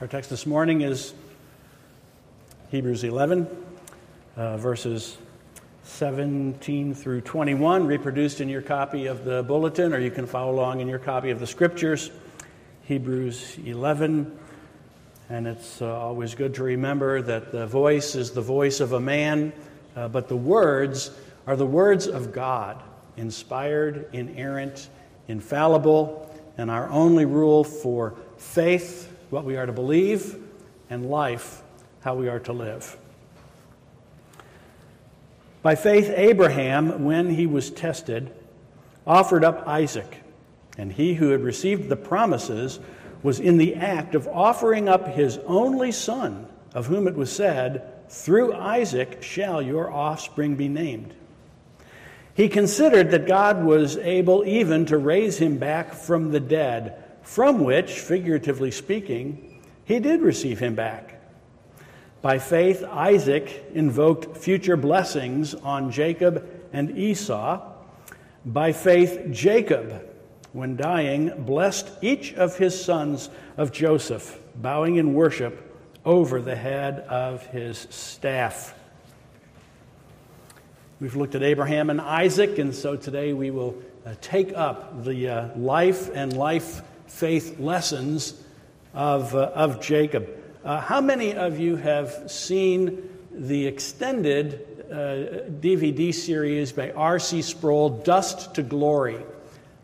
Our text this morning is Hebrews 11, uh, verses 17 through 21, reproduced in your copy of the bulletin, or you can follow along in your copy of the scriptures. Hebrews 11. And it's uh, always good to remember that the voice is the voice of a man, uh, but the words are the words of God, inspired, inerrant, infallible, and our only rule for faith what we are to believe, and life, how we are to live. By faith, Abraham, when he was tested, offered up Isaac, and he who had received the promises was in the act of offering up his only son, of whom it was said, Through Isaac shall your offspring be named. He considered that God was able even to raise him back from the dead from which, figuratively speaking, he did receive him back. By faith, Isaac invoked future blessings on Jacob and Esau. By faith, Jacob, when dying, blessed each of his sons of Joseph, bowing in worship over the head of his staff. We've looked at Abraham and Isaac, and so today we will uh, take up the uh, life and life faith lessons of, uh, of Jacob. Uh, how many of you have seen the extended uh, DVD series by R.C. Sproul, Dust to Glory?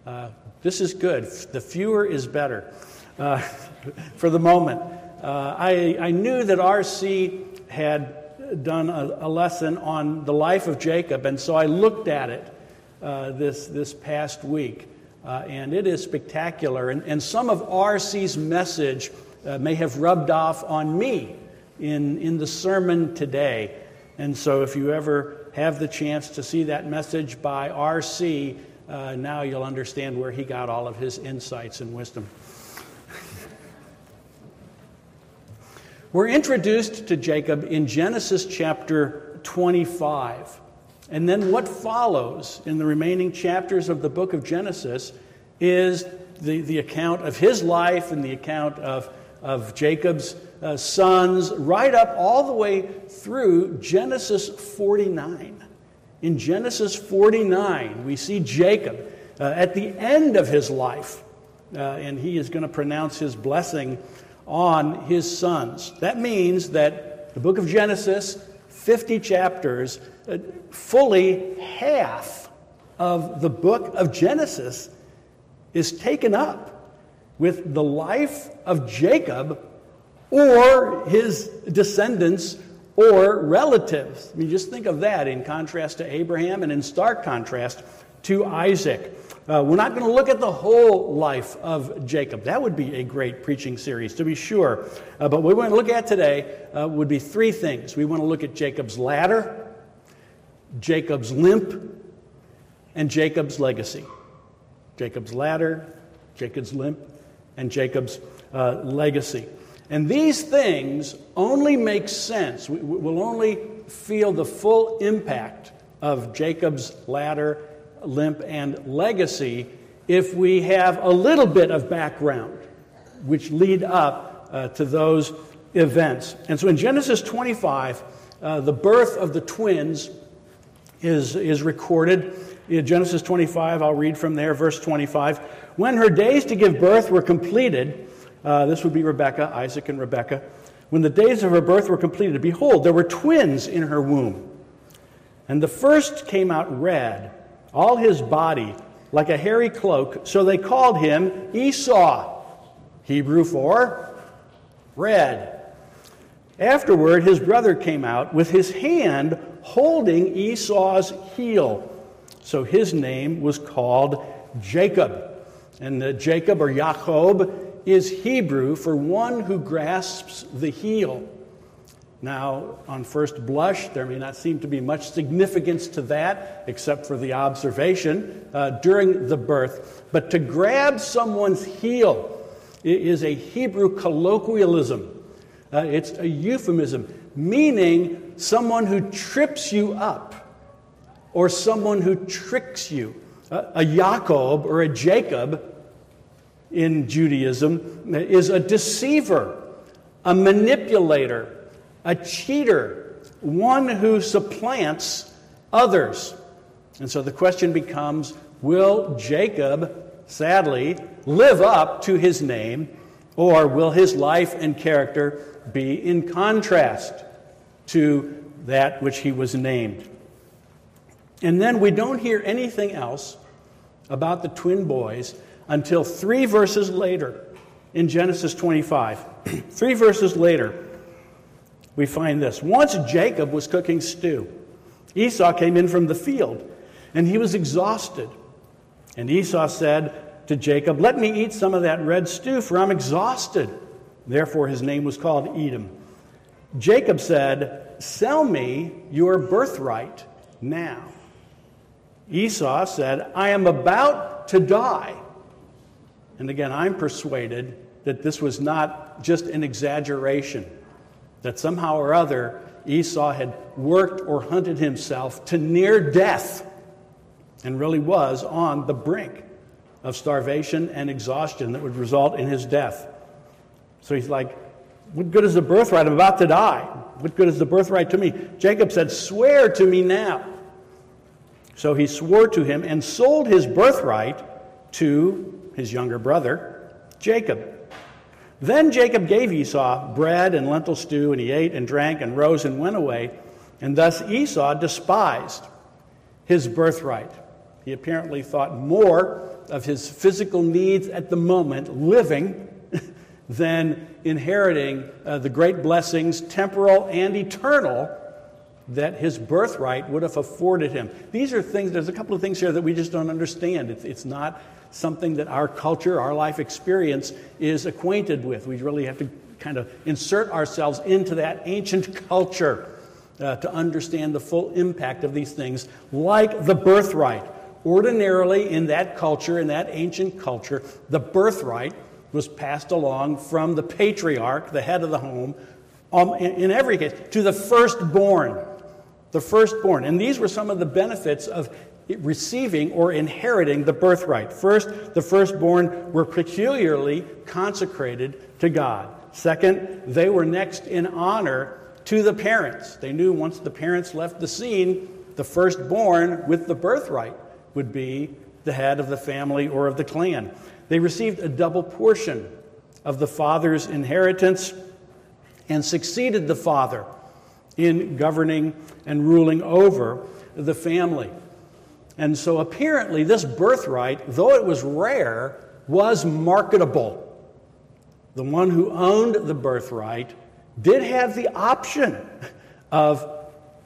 Uh, this is good. The fewer is better uh, for the moment. Uh, I, I knew that R.C. had done a, a, lesson on the life of Jacob, and so I looked at it this, this past week. Uh, and it is spectacular. And, and some of R.C.'s message uh, may have rubbed off on me in, in the sermon today. And so, if you ever have the chance to see that message by R.C., uh, now you'll understand where he got all of his insights and wisdom. We're introduced to Jacob in Genesis chapter 25. And then what follows in the remaining chapters of the book of Genesis is the, the account of his life and the account of, of Jacob's uh, sons, right up all the way through Genesis 49. In Genesis 49, we see Jacob uh, at the end of his life, uh, and he is going to pronounce his blessing on his sons. That means that the book of Genesis, 50 chapters, uh, fully half of the book of Genesis is taken up with the life of Jacob or his descendants or relatives. I mean, just think of that in contrast to Abraham and in stark contrast to Isaac. Uh, we're not going to look at the whole life of Jacob. That would be a great preaching series, to be sure. Uh, but what we want to look at today uh, would be three things. We want to look at Jacob's ladder, Jacob's limp, and Jacob's legacy. Jacob's ladder, Jacob's limp, and Jacob's uh, legacy. And these things only make sense. We, will only feel the full impact of Jacob's ladder, limp, and legacy if we have a little bit of background which lead up uh, to those events. And so in Genesis 25, uh, the birth of the twins is, is recorded. In Genesis 25, I'll read from there, verse 25. When her days to give birth were completed, uh, this would be Rebekah, Isaac and Rebekah. When the days of her birth were completed, behold, there were twins in her womb. And the first came out red, all his body like a hairy cloak, so they called him Esau, Hebrew for red. Afterward, his brother came out with his hand holding Esau's heel. So his name was called Jacob. And the Jacob or Jacob is Hebrew for one who grasps the heel. Now, on first blush, there may not seem to be much significance to that, except for the observation uh, during the birth. But to grab someone's heel is a Hebrew colloquialism uh, it's a euphemism, meaning someone who trips you up or someone who tricks you. Uh, a Jacob or a Jacob in Judaism is a deceiver a manipulator, a cheater, one who supplants others. And so the question becomes will Jacob, sadly, live up to his name, or will his life and character be in contrast to that which he was named? And then we don't hear anything else about the twin boys until three verses later in Genesis 25. three verses later, we find this. Once Jacob was cooking stew. Esau came in from the field, and he was exhausted. And Esau said to Jacob, Let me eat some of that red stew, for I'm exhausted. Therefore, his name was called Edom. Jacob said, Sell me your birthright now. Esau said, I am about to die. And again, I'm persuaded that this was not just an exaggeration, that somehow or other Esau had worked or hunted himself to near death and really was on the brink of starvation and exhaustion that would result in his death. So he's like, What good is the birthright? I'm about to die. What good is the birthright to me? Jacob said, Swear to me now. So he swore to him and sold his birthright to his younger brother, Jacob. Then Jacob gave Esau bread and lentil stew, and he ate and drank and rose and went away. And thus Esau despised his birthright. He apparently thought more of his physical needs at the moment, living, than inheriting uh, the great blessings, temporal and eternal, that his birthright would have afforded him. These are things, there's a couple of things here that we just don't understand. It's, it's not something that our culture, our life experience is acquainted with. We really have to kind of insert ourselves into that ancient culture uh, to understand the full impact of these things, like the birthright. Ordinarily, in that culture, in that ancient culture, the birthright was passed along from the patriarch, the head of the home, um, in, in every case, to the firstborn the firstborn. And these were some of the benefits of receiving or inheriting the birthright. First, the firstborn were peculiarly consecrated to God. Second, they were next in honor to the parents. They knew once the parents left the scene, the firstborn with the birthright would be the head of the family or of the clan. They received a double portion of the father's inheritance and succeeded the father in governing and ruling over the family. And so apparently, this birthright, though it was rare, was marketable. The one who owned the birthright did have the option of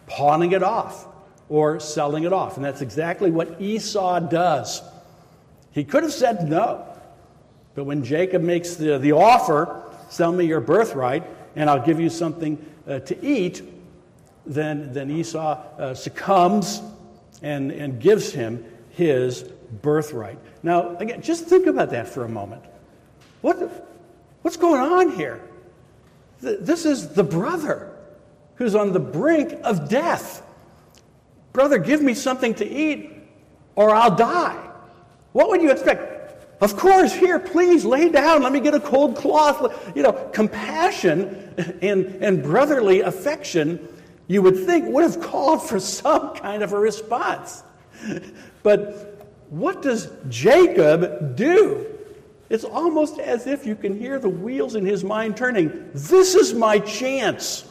pawning it off or selling it off. And that's exactly what Esau does. He could have said no. But when Jacob makes the, the offer, sell me your birthright and I'll give you something uh, to eat, then, then Esau uh, succumbs and, and gives him his birthright. Now, again, just think about that for a moment. What, what's going on here? This is the brother who's on the brink of death. Brother, give me something to eat or I'll die. What would you expect? Of course, here, please lay down. Let me get a cold cloth. You know, compassion and, and brotherly affection you would think would have called for some kind of a response. But what does Jacob do? It's almost as if you can hear the wheels in his mind turning. This is my chance.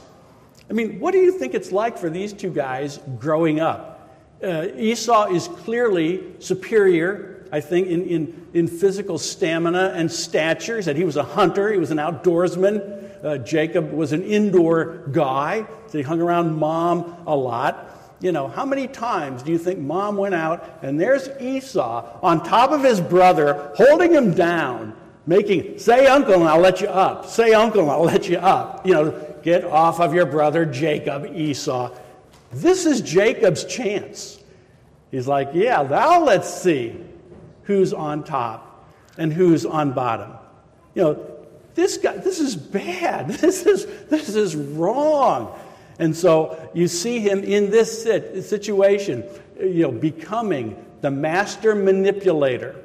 I mean, what do you think it's like for these two guys growing up? Uh, Esau is clearly superior, I think, in, in, in physical stamina and stature. He said he was a hunter, he was an outdoorsman. Uh, Jacob was an indoor guy, he hung around mom a lot. You know, how many times do you think mom went out and there's Esau on top of his brother, holding him down, making, say uncle and I'll let you up, say uncle and I'll let you up. You know, get off of your brother Jacob, Esau. This is Jacob's chance. He's like, yeah, now let's see who's on top and who's on bottom. You know, this guy, this is bad. This is, this is wrong. And so you see him in this situation, you know, becoming the master manipulator.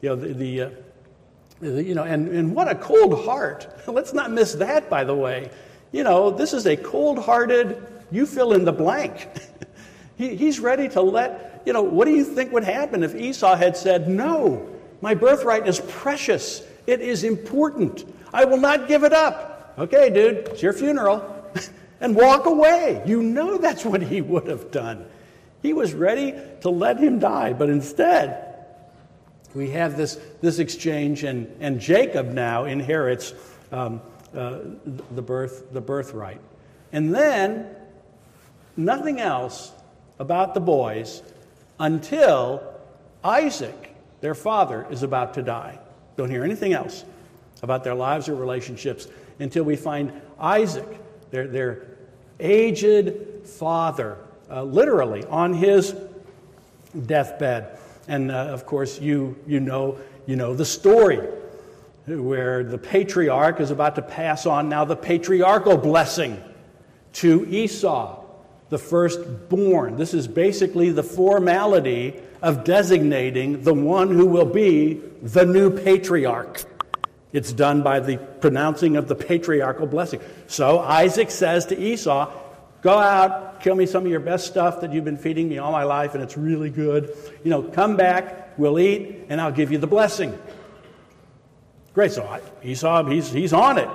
You know, the, the, uh, You know, and, and what a cold heart. Let's not miss that, by the way. You know, this is a cold hearted, you fill in the blank. he, he's ready to let, you know, what do you think would happen if Esau had said, No, my birthright is precious, it is important, I will not give it up. Okay, dude, it's your funeral. And walk away. You know that's what he would have done. He was ready to let him die, but instead, we have this, this exchange, and, and Jacob now inherits um, uh, the, birth, the birthright. And then, nothing else about the boys until Isaac, their father, is about to die. Don't hear anything else about their lives or relationships until we find Isaac, their, their aged father, uh, literally on his deathbed. And uh, of course, you, you, know, you know the story where the patriarch is about to pass on now the patriarchal blessing to Esau, the firstborn. This is basically the formality of designating the one who will be the new patriarch. It's done by the pronouncing of the patriarchal blessing. So Isaac says to Esau, Go out, kill me some of your best stuff that you've been feeding me all my life, and it's really good. You know, come back, we'll eat, and I'll give you the blessing. Great. So Esau, he's, he's on it.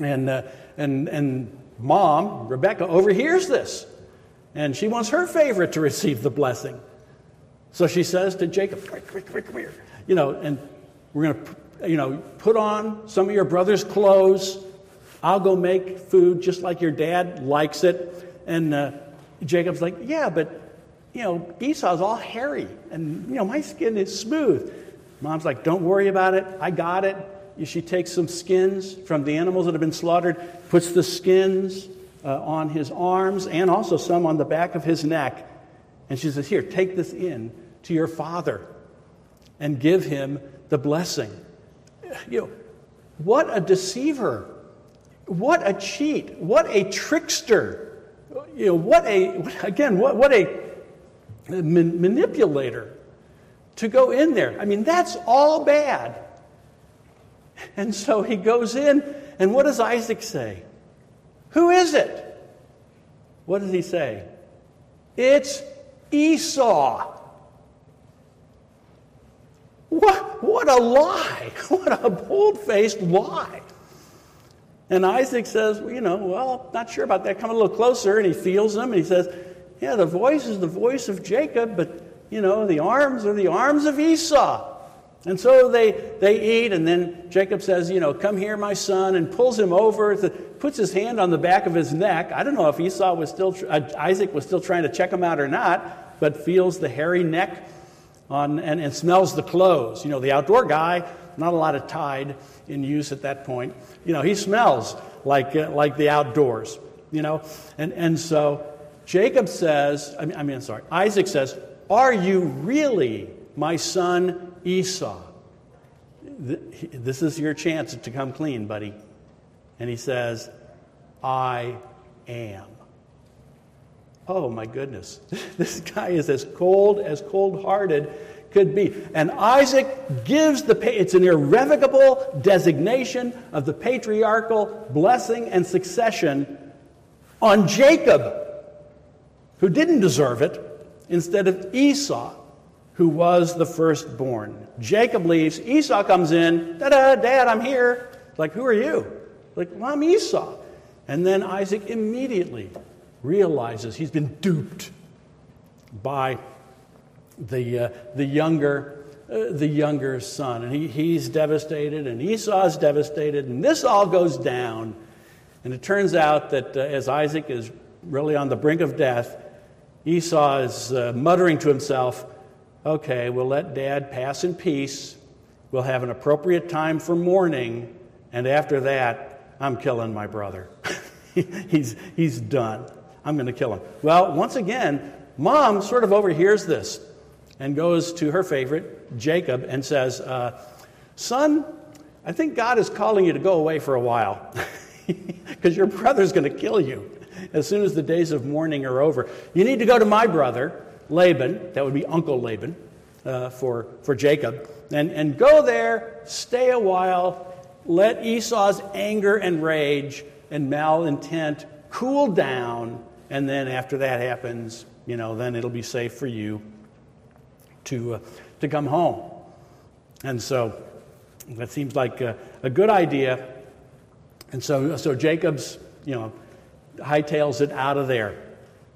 And, uh, and, and mom, Rebecca, overhears this. And she wants her favorite to receive the blessing. So she says to Jacob, come here, come here. You know, and we're going to, you know, put on some of your brother's clothes I'll go make food just like your dad likes it. And uh, Jacob's like, Yeah, but, you know, Esau's all hairy, and, you know, my skin is smooth. Mom's like, Don't worry about it. I got it. She takes some skins from the animals that have been slaughtered, puts the skins uh, on his arms and also some on the back of his neck. And she says, Here, take this in to your father and give him the blessing. You know, what a deceiver what a cheat. What a trickster. You know, what a, again, what, what a manipulator to go in there. I mean, that's all bad. And so he goes in, and what does Isaac say? Who is it? What does he say? It's Esau. What, what a lie. What a bold faced lie. And Isaac says, well, you know, well, not sure about that. Come a little closer. And he feels them and he says, yeah, the voice is the voice of Jacob, but, you know, the arms are the arms of Esau. And so they, they eat, and then Jacob says, You know, come here, my son, and pulls him over, puts his hand on the back of his neck. I don't know if Esau was still, uh, Isaac was still trying to check him out or not, but feels the hairy neck on, and, and smells the clothes. You know, the outdoor guy, not a lot of Tide in use at that point. You know, he smells like, uh, like the outdoors, you know. And, and so Jacob says, I mean, I mean, sorry, Isaac says, Are you really my son Esau? This is your chance to come clean, buddy. And he says, I am. Oh my goodness. This guy is as cold, as cold hearted could be. And Isaac gives the, it's an irrevocable designation of the patriarchal blessing and succession on Jacob, who didn't deserve it, instead of Esau, who was the firstborn. Jacob leaves, Esau comes in, da da, dad, I'm here. Like, who are you? Like, well, I'm Esau. And then Isaac immediately realizes he's been duped by the, uh, the younger uh, the younger son. And he, he's devastated and esau's devastated and this all goes down. And it turns out that uh, as isaac is really on the brink of death esau is uh, muttering to himself okay we'll let dad pass in peace. We'll have an appropriate time for mourning and after that i'm killing my brother. He's, he's done i'm going to kill him well once again mom sort of overhears this and goes to her favorite, Jacob, and says, uh, Son, I think God is calling you to go away for a while because your brother's going to kill you as soon as the days of mourning are over. You need to go to my brother, Laban, that would be Uncle Laban, uh, for, for Jacob. And, and go there, stay a while, let Esau's anger and rage and malintent cool down, and then after that happens, you know, then it'll be safe for you to, uh, to come home. And so that seems like a, a good idea. And so, so Jacob's, you know, hightails it out of there,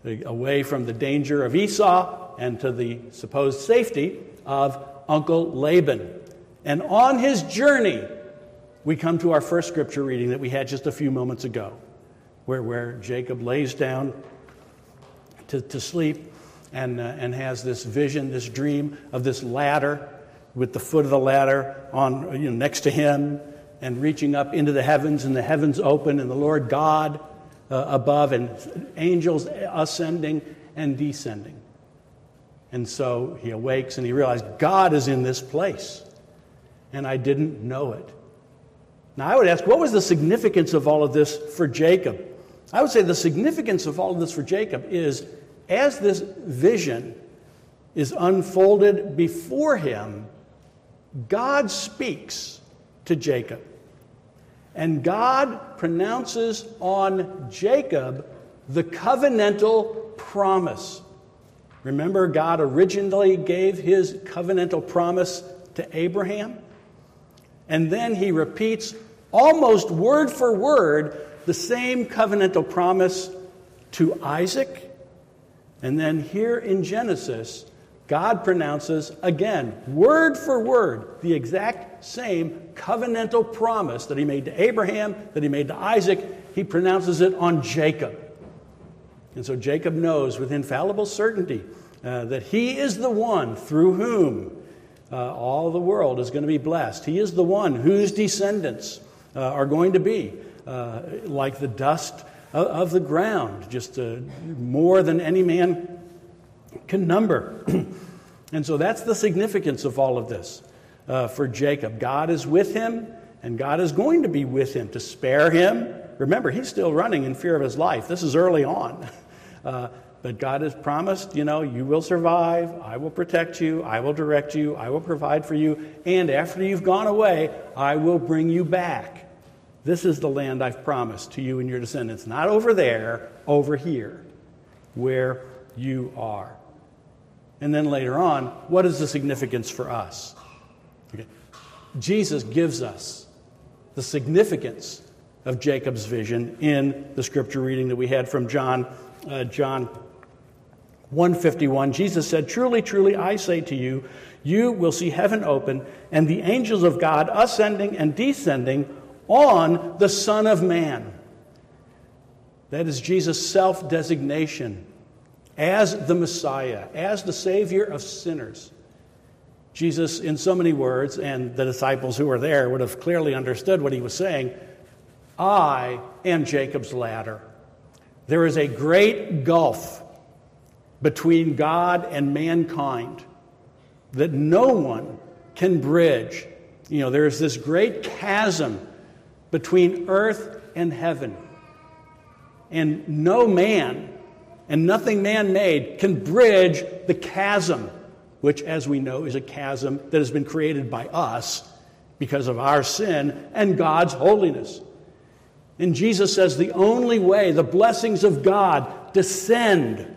away from the danger of Esau and to the supposed safety of Uncle Laban. And on his journey, we come to our first scripture reading that we had just a few moments ago, where, where Jacob lays down to, to sleep and, uh, and has this vision, this dream of this ladder with the foot of the ladder on, you know, next to him and reaching up into the heavens, and the heavens open, and the Lord God uh, above, and angels ascending and descending. And so he awakes and he realizes God is in this place. And I didn't know it. Now, I would ask, what was the significance of all of this for Jacob? I would say the significance of all of this for Jacob is as this vision is unfolded before him, God speaks to Jacob. And God pronounces on Jacob the covenantal promise. Remember, God originally gave his covenantal promise to Abraham? And then he repeats almost word for word the same covenantal promise to Isaac. And then here in Genesis, God pronounces again, word for word, the exact same covenantal promise that he made to Abraham, that he made to Isaac. He pronounces it on Jacob. And so Jacob knows with infallible certainty uh, that he is the one through whom uh, all the world is going to be blessed. He is the one whose descendants uh, are going to be uh, like the dust of, of the ground, just uh, more than any man can number. and so that's the significance of all of this uh, for Jacob. God is with him, and God is going to be with him to spare him. Remember, he's still running in fear of his life. This is early on. Uh, but God has promised, you know, you will survive. I will protect you. I will direct you. I will provide for you. And after you've gone away, I will bring you back. This is the land I've promised to you and your descendants. Not over there, over here, where you are. And then later on, what is the significance for us? Okay. Jesus gives us the significance of Jacob's vision in the scripture reading that we had from John, uh, John 151. Jesus said, Truly, truly, I say to you, you will see heaven open and the angels of God ascending and descending on the Son of Man. That is Jesus' self designation as the Messiah, as the Savior of sinners. Jesus, in so many words, and the disciples who were there would have clearly understood what he was saying I am Jacob's ladder. There is a great gulf between God and mankind that no one can bridge. You know, there's this great chasm between earth and heaven. And no man and nothing man made can bridge the chasm, which, as we know, is a chasm that has been created by us because of our sin and God's holiness. And Jesus says the only way the blessings of God descend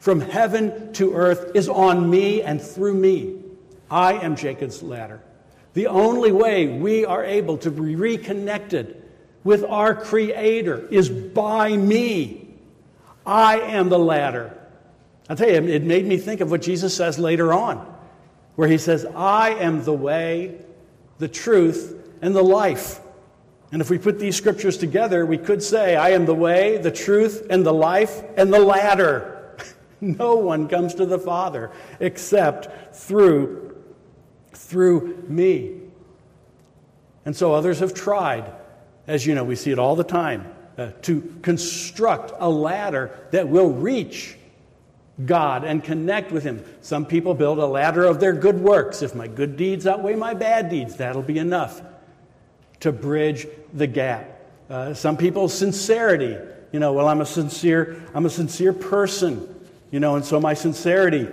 from heaven to earth is on me and through me. I am Jacob's ladder. The only way we are able to be reconnected with our Creator is by me. I am the ladder. I'll tell you, it made me think of what Jesus says later on, where he says, I am the way, the truth, and the life. And if we put these scriptures together, we could say, I am the way, the truth, and the life, and the ladder. no one comes to the Father except through, through me. And so others have tried. As you know, we see it all the time uh, to construct a ladder that will reach God and connect with Him. Some people build a ladder of their good works. If my good deeds outweigh my bad deeds, that'll be enough to bridge the gap. Uh, some people's sincerity. You know, well, I'm a sincere, I'm a sincere person. You know, and so my sincerity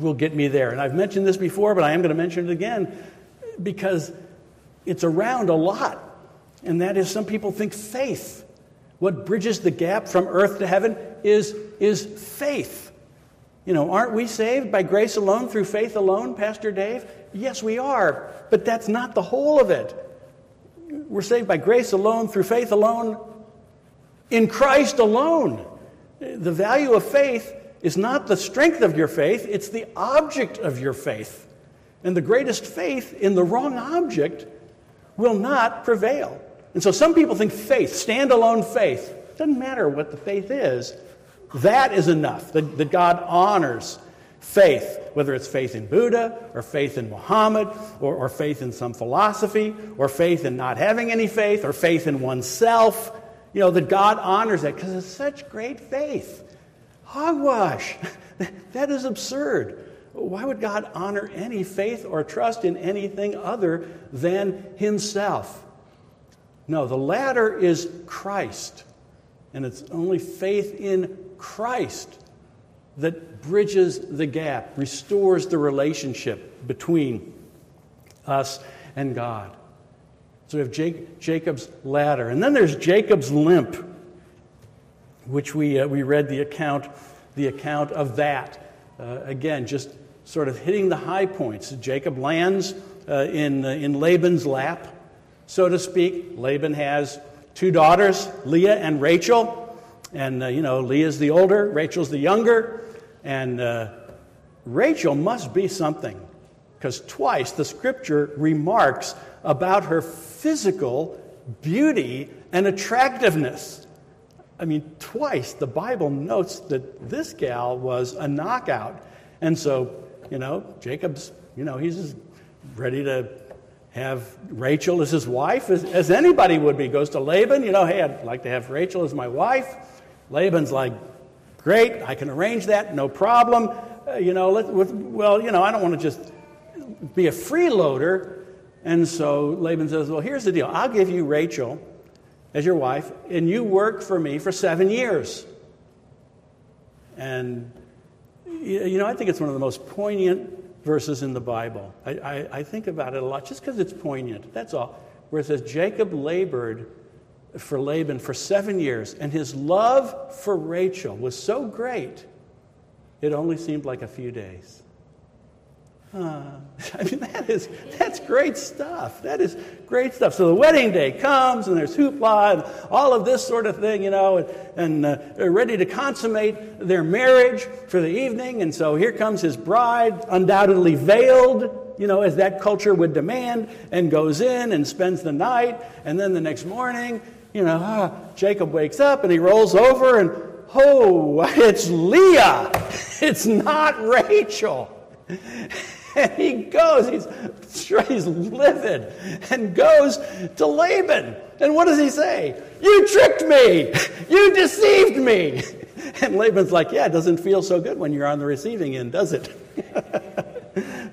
will get me there. And I've mentioned this before, but I am going to mention it again because it's around a lot. And that is, some people think faith. What bridges the gap from earth to heaven is, is faith. You know, aren't we saved by grace alone, through faith alone, Pastor Dave? Yes, we are, but that's not the whole of it. We're saved by grace alone, through faith alone, in Christ alone. The value of faith is not the strength of your faith, it's the object of your faith. And the greatest faith in the wrong object will not prevail. And so some people think faith, standalone faith, doesn't matter what the faith is, that is enough, that, that God honors faith, whether it's faith in Buddha or faith in Muhammad or, or faith in some philosophy or faith in not having any faith or faith in oneself. You know, that God honors that because it's such great faith. Hogwash. that is absurd. Why would God honor any faith or trust in anything other than Himself? No, the ladder is Christ. And it's only faith in Christ that bridges the gap, restores the relationship between us and God. So we have Jacob's ladder. And then there's Jacob's limp which we, uh, we read the account, the account of that. Uh, again, just sort of hitting the high points. Jacob lands uh, in, uh, in Laban's lap, so to speak. Laban has two daughters, Leah and Rachel. And, uh, you know, Leah's the older, Rachel's the younger. And uh, Rachel must be something, because twice the scripture remarks about her physical beauty and attractiveness. I mean, twice the Bible notes that this gal was a knockout. And so, you know, Jacob's, you know, he's ready to have Rachel as his wife, as, as anybody would be. Goes to Laban, you know, hey, I'd like to have Rachel as my wife. Laban's like, great, I can arrange that, no problem. Uh, you know, let, with, well, you know, I don't want to just be a freeloader. And so Laban says, well, here's the deal I'll give you Rachel as your wife, and you work for me for seven years. And, you know, I think it's one of the most poignant verses in the Bible. I, I, I think about it a lot just because it's poignant. That's all. Where it says, Jacob labored for Laban for seven years, and his love for Rachel was so great, it only seemed like a few days. Uh, I mean, that is, that's great stuff. That is great stuff. So the wedding day comes, and there's hoopla and all of this sort of thing, you know, and, and uh, they're ready to consummate their marriage for the evening. And so here comes his bride, undoubtedly veiled, you know, as that culture would demand, and goes in and spends the night. And then the next morning, you know, ah, Jacob wakes up and he rolls over, and oh, it's Leah. It's not Rachel. And he goes, he's, he's livid, and goes to Laban. And what does he say? You tricked me! You deceived me! And Laban's like, Yeah, it doesn't feel so good when you're on the receiving end, does it?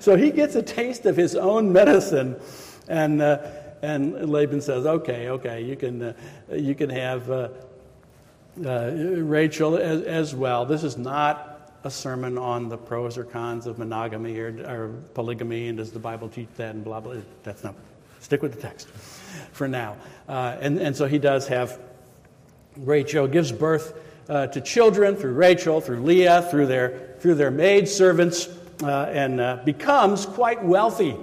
so he gets a taste of his own medicine. And, uh, and Laban says, Okay, okay, you can, uh, you can have uh, uh Rachel as, as well. This is not a sermon on the pros or cons of monogamy or, or, polygamy and does the Bible teach that and blah, blah. That's not, stick with the text for now. Uh, and, and so he does have, Rachel gives birth uh, to children through Rachel, through Leah, through their, through their maid servants, uh, and uh, becomes quite wealthy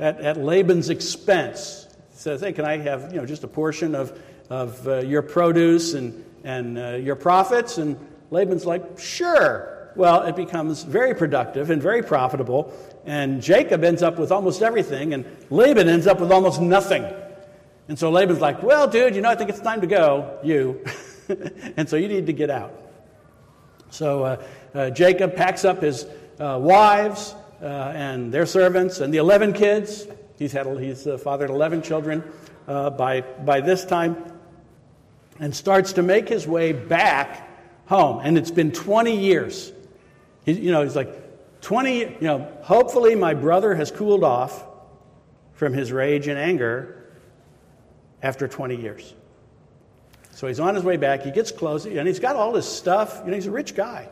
at, at Laban's expense. He says, hey, can I have you know, just a portion of, of uh, your produce and, and uh, your profits? And Laban's like, sure well, it becomes very productive and very profitable. And Jacob ends up with almost everything, and Laban ends up with almost nothing. And so Laban's like, Well, dude, you know, I think it's time to go, you. and so you need to get out. So uh, uh, Jacob packs up his uh, wives uh, and their servants and the 11 kids. He's, had, he's uh, fathered 11 children uh, by, by this time and starts to make his way back home. And it's been 20 years he, you know, he's like, 20, you know, hopefully my brother has cooled off from his rage and anger after 20 years. So he's on his way back. He gets close, and he's got all his stuff. You know, he's a rich guy.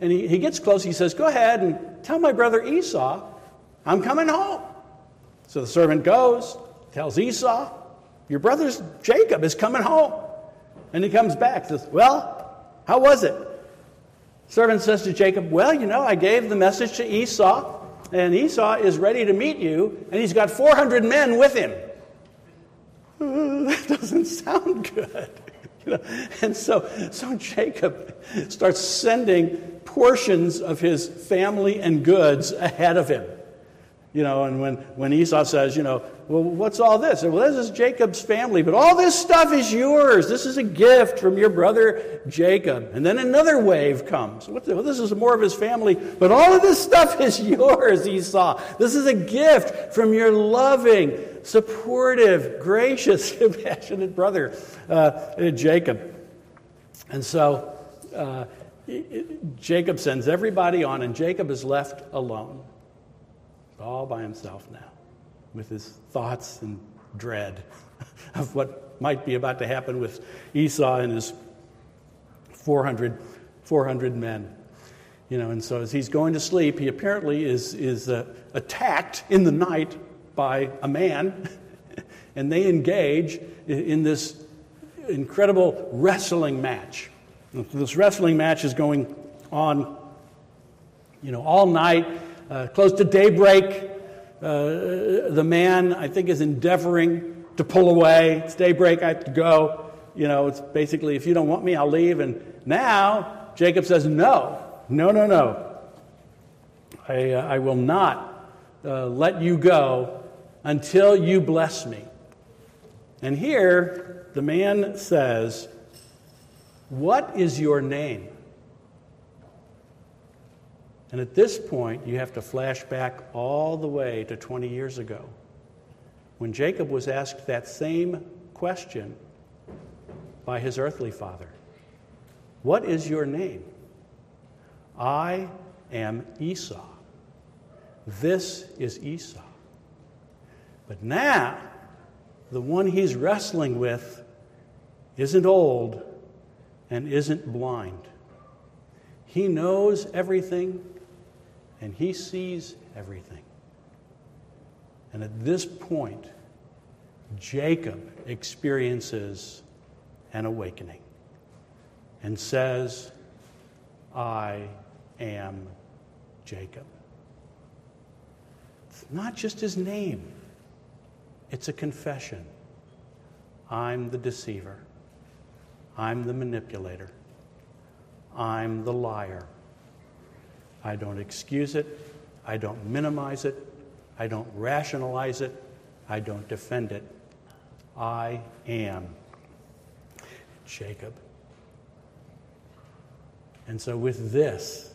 And he, he gets close. He says, Go ahead and tell my brother Esau I'm coming home. So the servant goes, tells Esau, Your brother's Jacob is coming home. And he comes back, says, Well, how was it? Servant says to Jacob, Well, you know, I gave the message to Esau, and Esau is ready to meet you, and he's got 400 men with him. that doesn't sound good. You know? And so, so Jacob starts sending portions of his family and goods ahead of him. You know, and when, when Esau says, you know, well, what's all this? Well, this is Jacob's family, but all this stuff is yours. This is a gift from your brother Jacob. And then another wave comes. What the, well, this is more of his family, but all of this stuff is yours, Esau. This is a gift from your loving, supportive, gracious, compassionate brother, uh, Jacob. And so uh, Jacob sends everybody on, and Jacob is left alone all by himself now with his thoughts and dread of what might be about to happen with Esau and his 400, 400 men. You know, and so as he's going to sleep, he apparently is, is uh, attacked in the night by a man, and they engage in this incredible wrestling match. This wrestling match is going on, you know, all night uh, close to daybreak, uh, the man, I think, is endeavoring to pull away. It's daybreak, I have to go. You know, it's basically, if you don't want me, I'll leave. And now Jacob says, No, no, no, no. I, uh, I will not uh, let you go until you bless me. And here, the man says, What is your name? And at this point, you have to flash back all the way to 20 years ago when Jacob was asked that same question by his earthly father What is your name? I am Esau. This is Esau. But now, the one he's wrestling with isn't old and isn't blind. He knows everything and he sees everything. And at this point, Jacob experiences an awakening and says, I am Jacob. It's not just his name, it's a confession. I'm the deceiver, I'm the manipulator, I'm the liar. I don't excuse it. I don't minimize it. I don't rationalize it. I don't defend it. I am Jacob. And so, with this,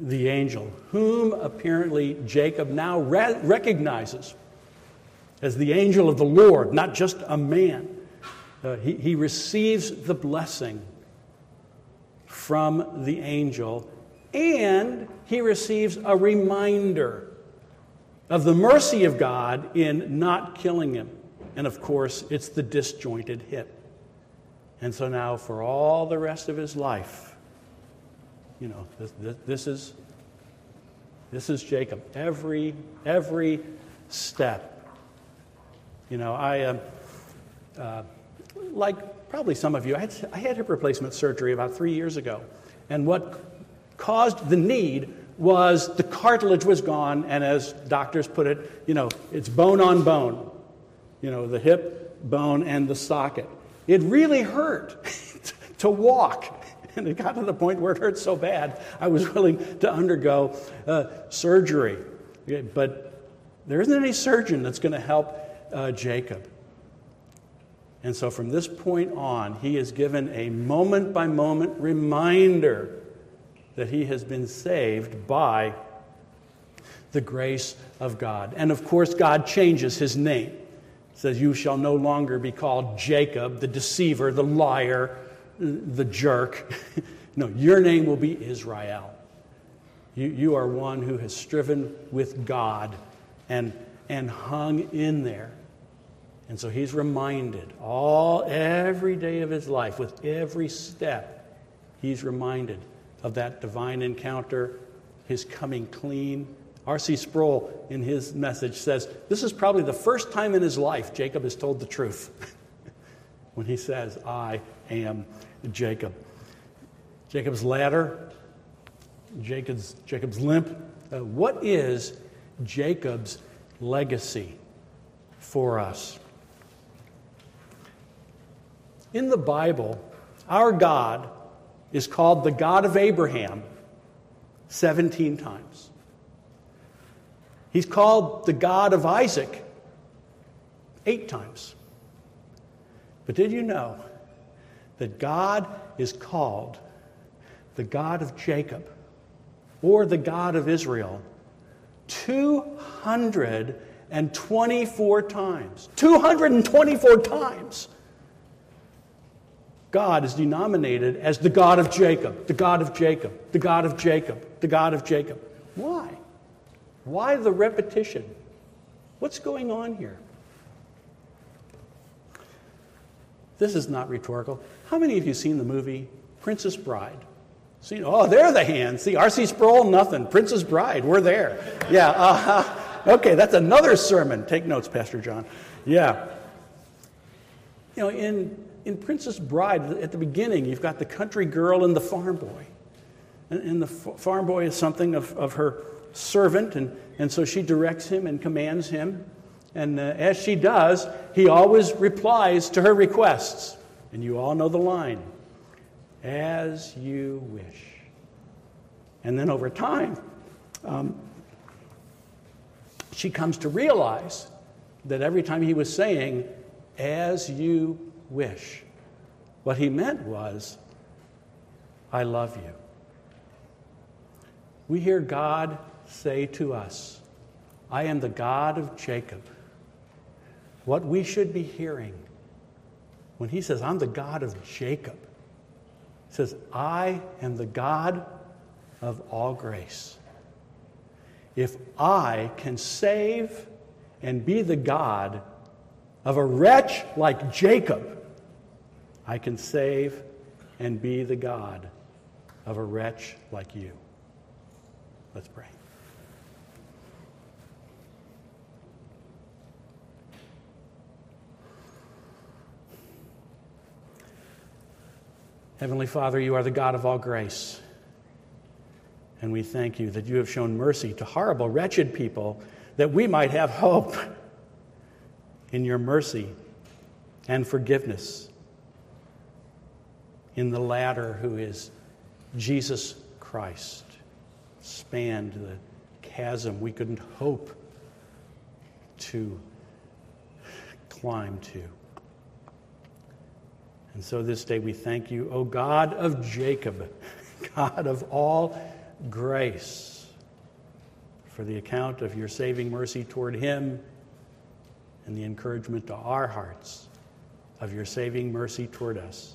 the angel, whom apparently Jacob now re- recognizes as the angel of the Lord, not just a man, uh, he, he receives the blessing from the angel and he receives a reminder of the mercy of God in not killing him. And of course, it's the disjointed hip. And so now, for all the rest of his life, you know, this, this, this is this is Jacob. Every every step. You know, I uh, uh, like probably some of you. I had I had hip replacement surgery about three years ago, and what caused the need was the cartilage was gone, and as doctors put it, you know, it's bone on bone, you know, the hip bone and the socket. It really hurt to walk. And it got to the point where it hurt so bad, I was willing to undergo uh, surgery. But there isn't any surgeon that's going to help uh, Jacob. And so from this point on, he is given a moment by moment reminder that he has been saved by the grace of God. And of course, God changes his name. He says, You shall no longer be called Jacob, the deceiver, the liar, the jerk. no, your name will be Israel. You, you are one who has striven with God and, and hung in there. And so he's reminded all every day of his life, with every step, he's reminded of that divine encounter, his coming clean. R.C. Sproul, in his message, says this is probably the first time in his life Jacob has told the truth when he says, I am Jacob. Jacob's ladder, Jacob's, Jacob's limp. Uh, what is Jacob's legacy for us? In the Bible, our God is called the God of Abraham 17 times. He's called the God of Isaac eight times. But did you know that God is called the God of Jacob or the God of Israel 224 times? 224 times. God is denominated as the God of Jacob, the God of Jacob, the God of Jacob, the God of Jacob. Why? Why the repetition? What's going on here? This is not rhetorical. How many of you seen the movie Princess Bride? See, oh, there are the hands. See, R.C. Sproul, nothing. Princess Bride, we're there. Yeah. Uh, okay, that's another sermon. Take notes, Pastor John. Yeah. You know, in in Princess Bride, at the beginning, you've got the country girl and the farm boy. And, and the f- farm boy is something of, of her servant, and, and so she directs him and commands him. And uh, as she does, he always replies to her requests. And you all know the line as you wish. And then over time, um, she comes to realize that every time he was saying, as you wish. What he meant was, I love you. We hear God say to us, I am the God of Jacob. What we should be hearing when he says, I'm the God of Jacob, says, I am the God of all grace. If I can save and be the God of a wretch like Jacob, I can save and be the God of a wretch like you. Let's pray. Heavenly Father, you are the God of all grace. And we thank you that you have shown mercy to horrible, wretched people that we might have hope in your mercy and forgiveness in the ladder, who is Jesus Christ, spanned the chasm we couldn't hope to climb to. And so this day we thank you, O God of Jacob, God of all grace, for the account of your saving mercy toward him and the encouragement to our hearts of your saving mercy toward us.